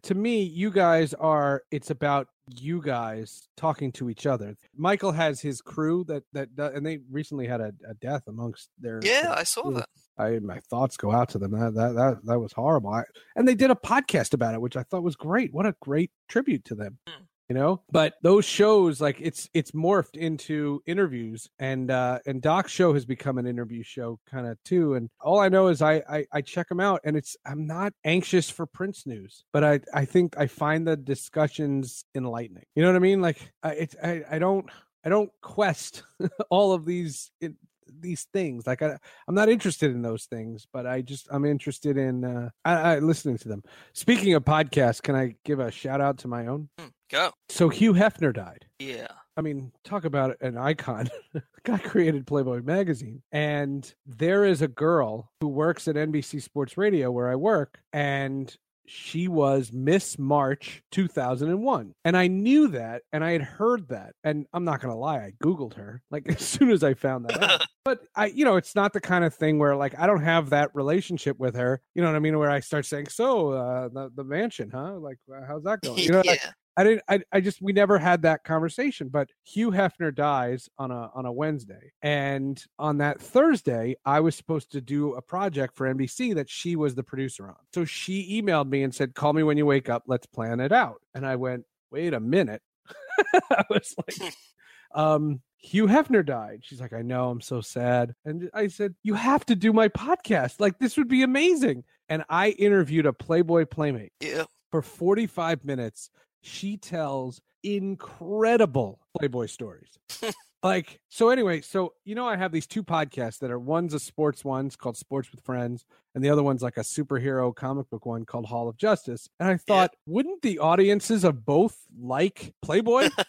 to me, you guys are. It's about you guys talking to each other. Michael has his crew that that, and they recently had a, a death amongst their. yeah, I saw crew. that. I my thoughts go out to them. That that that, that was horrible. I, and they did a podcast about it, which I thought was great. What a great tribute to them. Hmm. You know, but those shows like it's it's morphed into interviews, and uh and Doc's show has become an interview show kind of too. And all I know is I, I I check them out, and it's I'm not anxious for Prince news, but I I think I find the discussions enlightening. You know what I mean? Like I it's I I don't I don't quest *laughs* all of these these things. Like I, I'm not interested in those things, but I just I'm interested in uh, I, I listening to them. Speaking of podcasts, can I give a shout out to my own? Hmm, Go. So Hugh Hefner died. Yeah. I mean, talk about an icon. *laughs* Guy created Playboy magazine. And there is a girl who works at NBC Sports Radio where I work, and she was Miss March 2001. And I knew that and I had heard that. And I'm not going to lie, I Googled her like *laughs* as soon as I found that out. *laughs* But I, you know, it's not the kind of thing where like I don't have that relationship with her. You know what I mean? Where I start saying, so uh, the, the mansion, huh? Like, uh, how's that going? You know, yeah. like, I didn't. I, I just we never had that conversation. But Hugh Hefner dies on a on a Wednesday, and on that Thursday, I was supposed to do a project for NBC that she was the producer on. So she emailed me and said, "Call me when you wake up. Let's plan it out." And I went, "Wait a minute." *laughs* I was like, um, Hugh Hefner died. She's like, I know, I'm so sad. And I said, You have to do my podcast. Like, this would be amazing. And I interviewed a Playboy Playmate yeah. for 45 minutes. She tells incredible Playboy stories. *laughs* like, so anyway, so you know, I have these two podcasts that are one's a sports one's called Sports with Friends, and the other one's like a superhero comic book one called Hall of Justice. And I thought, wouldn't the audiences of both like Playboy? *laughs*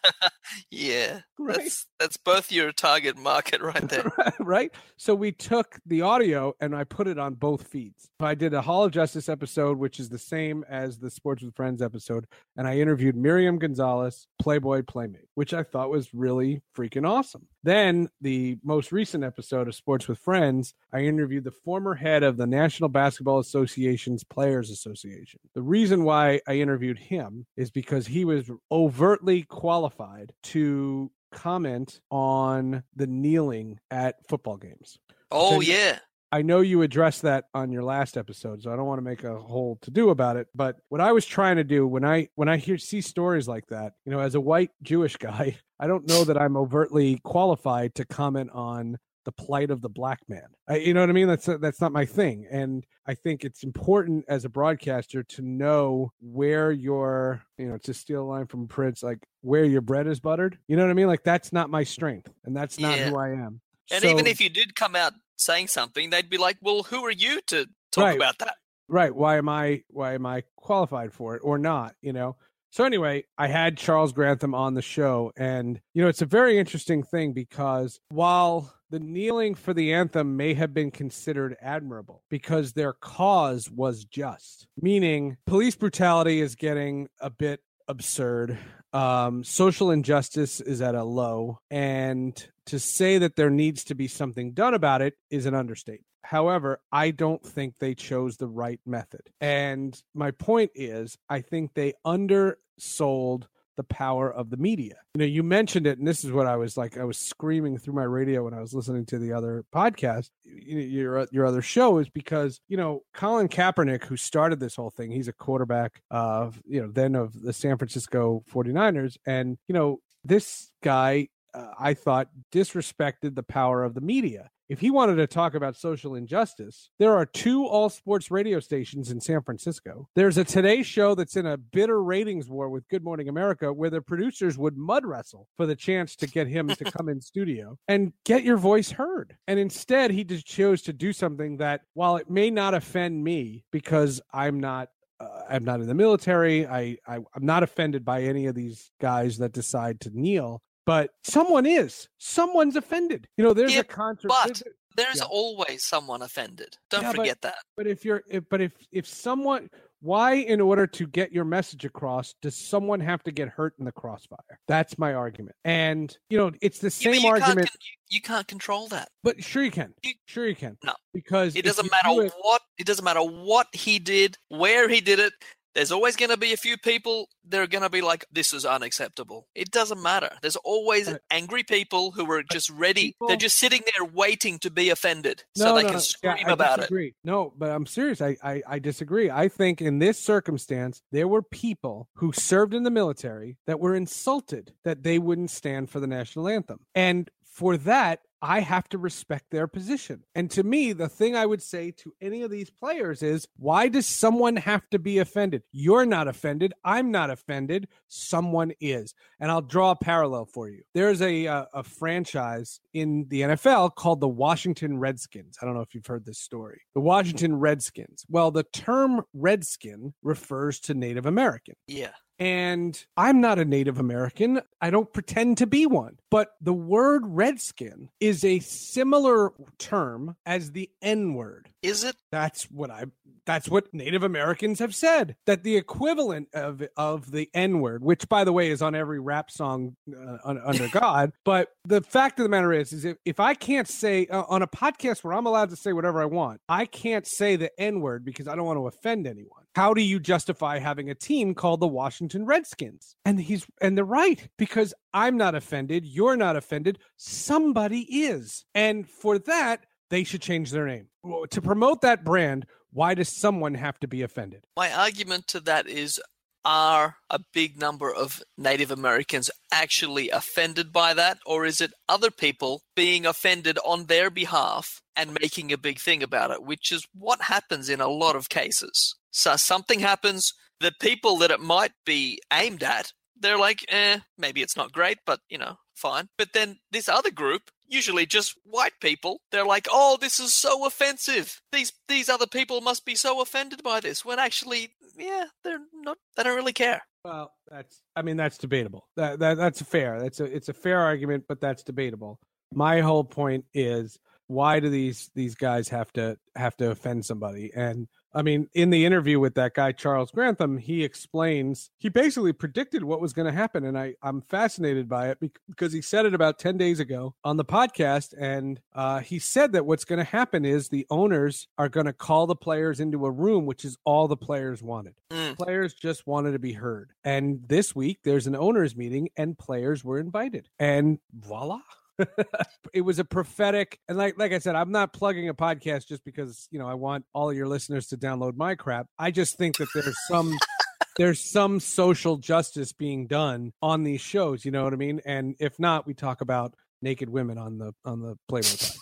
Yeah. Right. That's that's both your target market right *laughs* there. right? So we took the audio and I put it on both feeds. I did a Hall of Justice episode, which is the same as the Sports with Friends episode, and I interviewed Miriam Gonzalez, Playboy Playmate, which I thought was really freaking awesome. Then the most recent episode of Sports with Friends, I interviewed the former head of the National Basketball Association's Players Association. The reason why I interviewed him is because he was overtly qualified to comment on the kneeling at football games. Oh So- yeah. I know you addressed that on your last episode, so I don't want to make a whole to do about it. But what I was trying to do when I when I hear see stories like that, you know, as a white Jewish *laughs* guy, I don't know that I'm overtly qualified to comment on the plight of the black man. I, you know what I mean? That's that's not my thing, and I think it's important as a broadcaster to know where your you know to steal a line from Prince, like where your bread is buttered. You know what I mean? Like that's not my strength, and that's not Yeah. who I am. And So- even if you did come out saying something, they'd be like, "Well, who are you to talk Right. about that?" right why am i why am i qualified for it or not you know so anyway i had charles grantham on the show and you know it's a very interesting thing because while the kneeling for the anthem may have been considered admirable because their cause was just meaning police brutality is getting a bit absurd um social injustice is at a low and to say that there needs to be something done about it is an understatement However, I don't think they chose the right method. And my point is, I think they undersold the power of the media. You know, you mentioned it, and this is what I was like. I was screaming through my radio when I was listening to the other podcast, your your other show, is because you know Colin Kaepernick, who started this whole thing, he's a quarterback of you know then of the San Francisco 49ers, and you know this guy uh, I thought disrespected the power of the media. If he wanted to talk about social injustice, there are two all sports radio stations in San Francisco. There's a Today show that's in a bitter ratings war with Good Morning America, where the producers would mud wrestle for the chance to get him to come in studio and get your voice heard. And instead, he just chose to do something that, while it may not offend me because I'm not uh, I'm not in the military. I, I I'm not offended by any of these guys that decide to kneel, but someone is. Someone's offended. You know, there's Yeah, a contra- but- there's a- There's Yeah. always someone offended. Don't Yeah, but- forget that. but if you're if, but if if someone why in order to get your message across does someone have to get hurt in the crossfire that's my argument and you know it's the but same you can't argument you, you can't control that. but sure you can You- sure you can No. because It doesn't matter do it- what it doesn't matter what he did, where he did it. There's always going to be a few people that are going to be like, "This is unacceptable." It doesn't matter. There's always angry people who are just ready. people- They're just sitting there waiting to be offended, so they no, can scream Yeah, about it. No, but I'm serious. I, I I disagree. I think in this circumstance, there were people who served in the military that were insulted that they wouldn't stand for the national anthem, and for that. I have to respect their position. And to me, the thing I would say to any of these players is why does someone have to be offended? You're not offended. I'm not offended. Someone is. And I'll draw a parallel for you. There's a, uh, a franchise in the NFL called the Washington Redskins. I don't know if you've heard this story. The Washington Redskins. Well, the term redskin refers to Native American. Yeah, And I'm not a Native American. I don't pretend to be one. But the word redskin is a similar term as the N word. Is it? That's what I that's what Native Americans have said that the equivalent of of the N word, which by the way is on every rap song uh, un- under *laughs* God. But the fact of the matter is, is if, if I can't say uh, on a podcast where I'm allowed to say whatever I want, I can't say the N word because I don't want to offend anyone. How do you justify having a team called the Washington Redskins? And he's and they're right because I'm not offended, you're not offended, somebody is, and for that they should change their name to promote that brand. Why does someone have to be offended? My argument to that is are a big number of Native Americans actually offended by that, or is it other people being offended on their behalf and making a big thing about it, which is what happens in a lot of cases? So something happens, the people that it might be aimed at, they're like, eh, maybe it's not great, but you know, fine. But then this other group, usually just white people, they're like, "Oh, this is so offensive. These these other people must be so offended by this." When actually, yeah, they're not. They don't really care. Well, that's I mean that's debatable. That, that that's fair. That's a it's a fair argument, but that's debatable. My whole point is why do these these guys have to have to offend somebody? And I mean, in the interview with that guy Charles Grantham, he explains he basically predicted what was going to happen, and I I'm fascinated by it because he said it about ten days ago on the podcast, and uh, he said that what's going to happen is the owners are going to call the players into a room, which is all the players wanted. Mm. Players just wanted to be heard, and this week there's an owners meeting, and players were invited, and voila. *laughs* it was a prophetic and like like I said, I'm not plugging a podcast just because you know I want all of your listeners to download my crap. I just think that there's some *laughs* there's some social justice being done on these shows. You know what I mean? And if not, we talk about naked women on the on the Playboy podcast.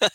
*laughs*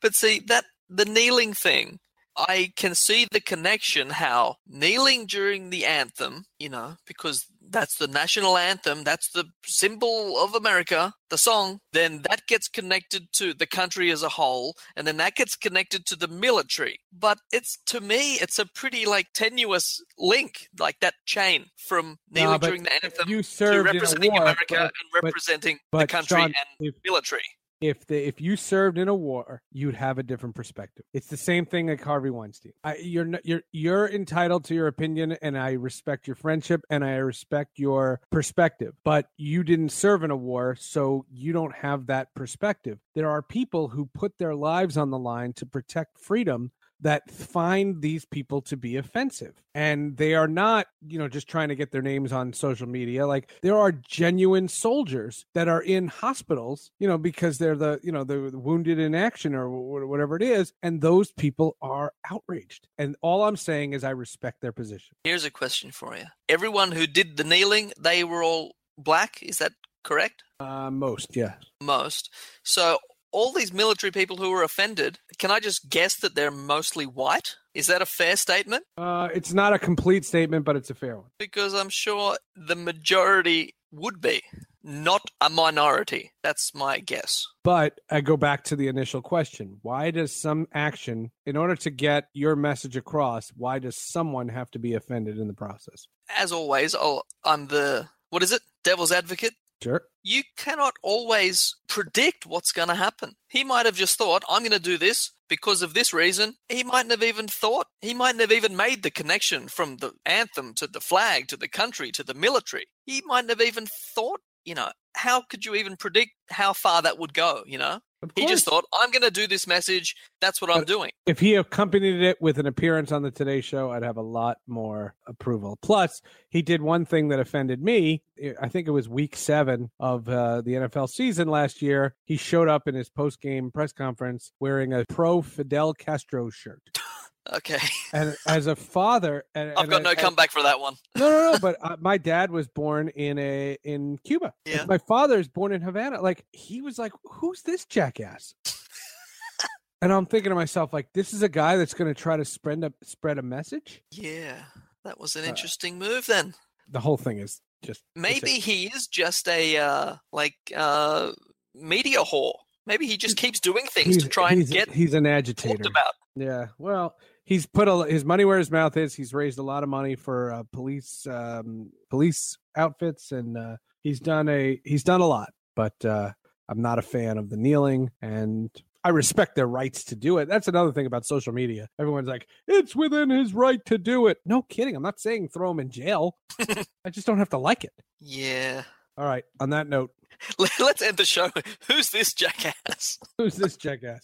But see that the kneeling thing, I can see the connection. How kneeling during the anthem, you know, because that's the national anthem, that's the symbol of America, the song. Then that gets connected to the country as a whole, and then that gets connected to the military. But it's to me, it's a pretty like tenuous link, like that chain from kneeling but during the anthem you to served representing war, America but- and but- representing the country Sean, and if- military. If the if you served in a war, you'd have a different perspective. It's the same thing like Harvey Weinstein. I, you're you're you're entitled to your opinion, and I respect your friendship and I respect your perspective. But you didn't serve in a war, so you don't have that perspective. There are people who put their lives on the line to protect freedom that find these people to be offensive and they are not you know just trying to get their names on social media like there are genuine soldiers that are in hospitals you know because they're the you know the wounded in action or whatever it is and those people are outraged and all i'm saying is i respect their position Here's a question for you. Everyone who did the kneeling, they were all black. Is that correct? uh most yeah Most. So all these military people who were offended, can I just guess that they're mostly white? Is that a fair statement? uh it's not a complete statement but it's a fair one Because I'm sure the majority would be, not a minority. That's my guess. But I go back to the initial question. Why does some action, in order to get your message across, why does someone have to be offended in the process? As always, I'll, I'm the, what is it? Devil's advocate? Sure. you cannot always predict what's going to happen. He might have just thought, I'm going to do this because of this reason. He mightn't have even thought, he mightn't have even made the connection from the anthem to the flag to the country to the military. He mightn't have even thought, you know, how could you even predict how far that would go, you know? He just thought, I'm going to do this message. That's what I'm doing. if he accompanied it with an appearance on the Today Show, I'd have a lot more approval. Plus, he did one thing that offended me. I think it was week seven of uh, the NFL season last year. He showed up in his post game press conference wearing a pro Fidel Castro shirt. *laughs* Okay. *laughs* And as a father, and, I've and got no comeback for that one. No, no, no. *laughs* But uh, my dad was born in a in Cuba. Yeah. My father's born in Havana. Like he was like, who's this jackass? *laughs* and I'm thinking to myself, like, this is a guy that's going to try to spread a spread a message. Yeah. That was an Uh, interesting move then. The whole thing is just Maybe he is just a uh, like uh, media whore. Maybe he just keeps doing things to try and he's, get he's an agitator. about. Yeah, well, he's put a, his money where his mouth is. He's raised a lot of money for uh, police um, police outfits, and uh, he's done a he's done a lot. But uh, I'm not a fan of the kneeling, and I respect their rights to do it. That's another thing about social media. Everyone's like, it's within his right to do it. No kidding. I'm not saying throw him in jail. *laughs* I just don't have to like it. Yeah. All right. On that note, *laughs* Let- Let's end the show. *laughs* Who's this jackass? who's this jackass?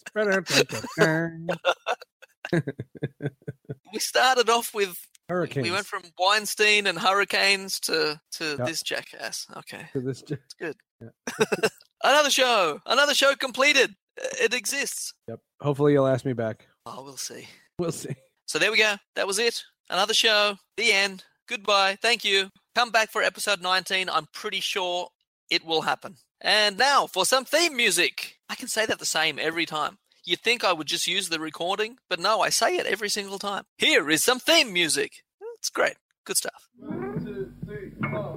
We started off with Hurricanes. we went from Weinstein and hurricanes to to Yep. this jackass. Okay. to this. It's good. Yeah. *laughs* another show. Another show completed. It exists. Yep. Hopefully, you'll ask me back. Oh, we'll see. We'll see. So there we go. That was it. Another show. The end. Goodbye. Thank you. Come back for episode 19. I'm pretty sure it will happen. And now for some theme music. I can say that the same every time. You'd think I would just use the recording, but no, I say it every single time. Here is some theme music. It's great. Good stuff. One, two, three, four.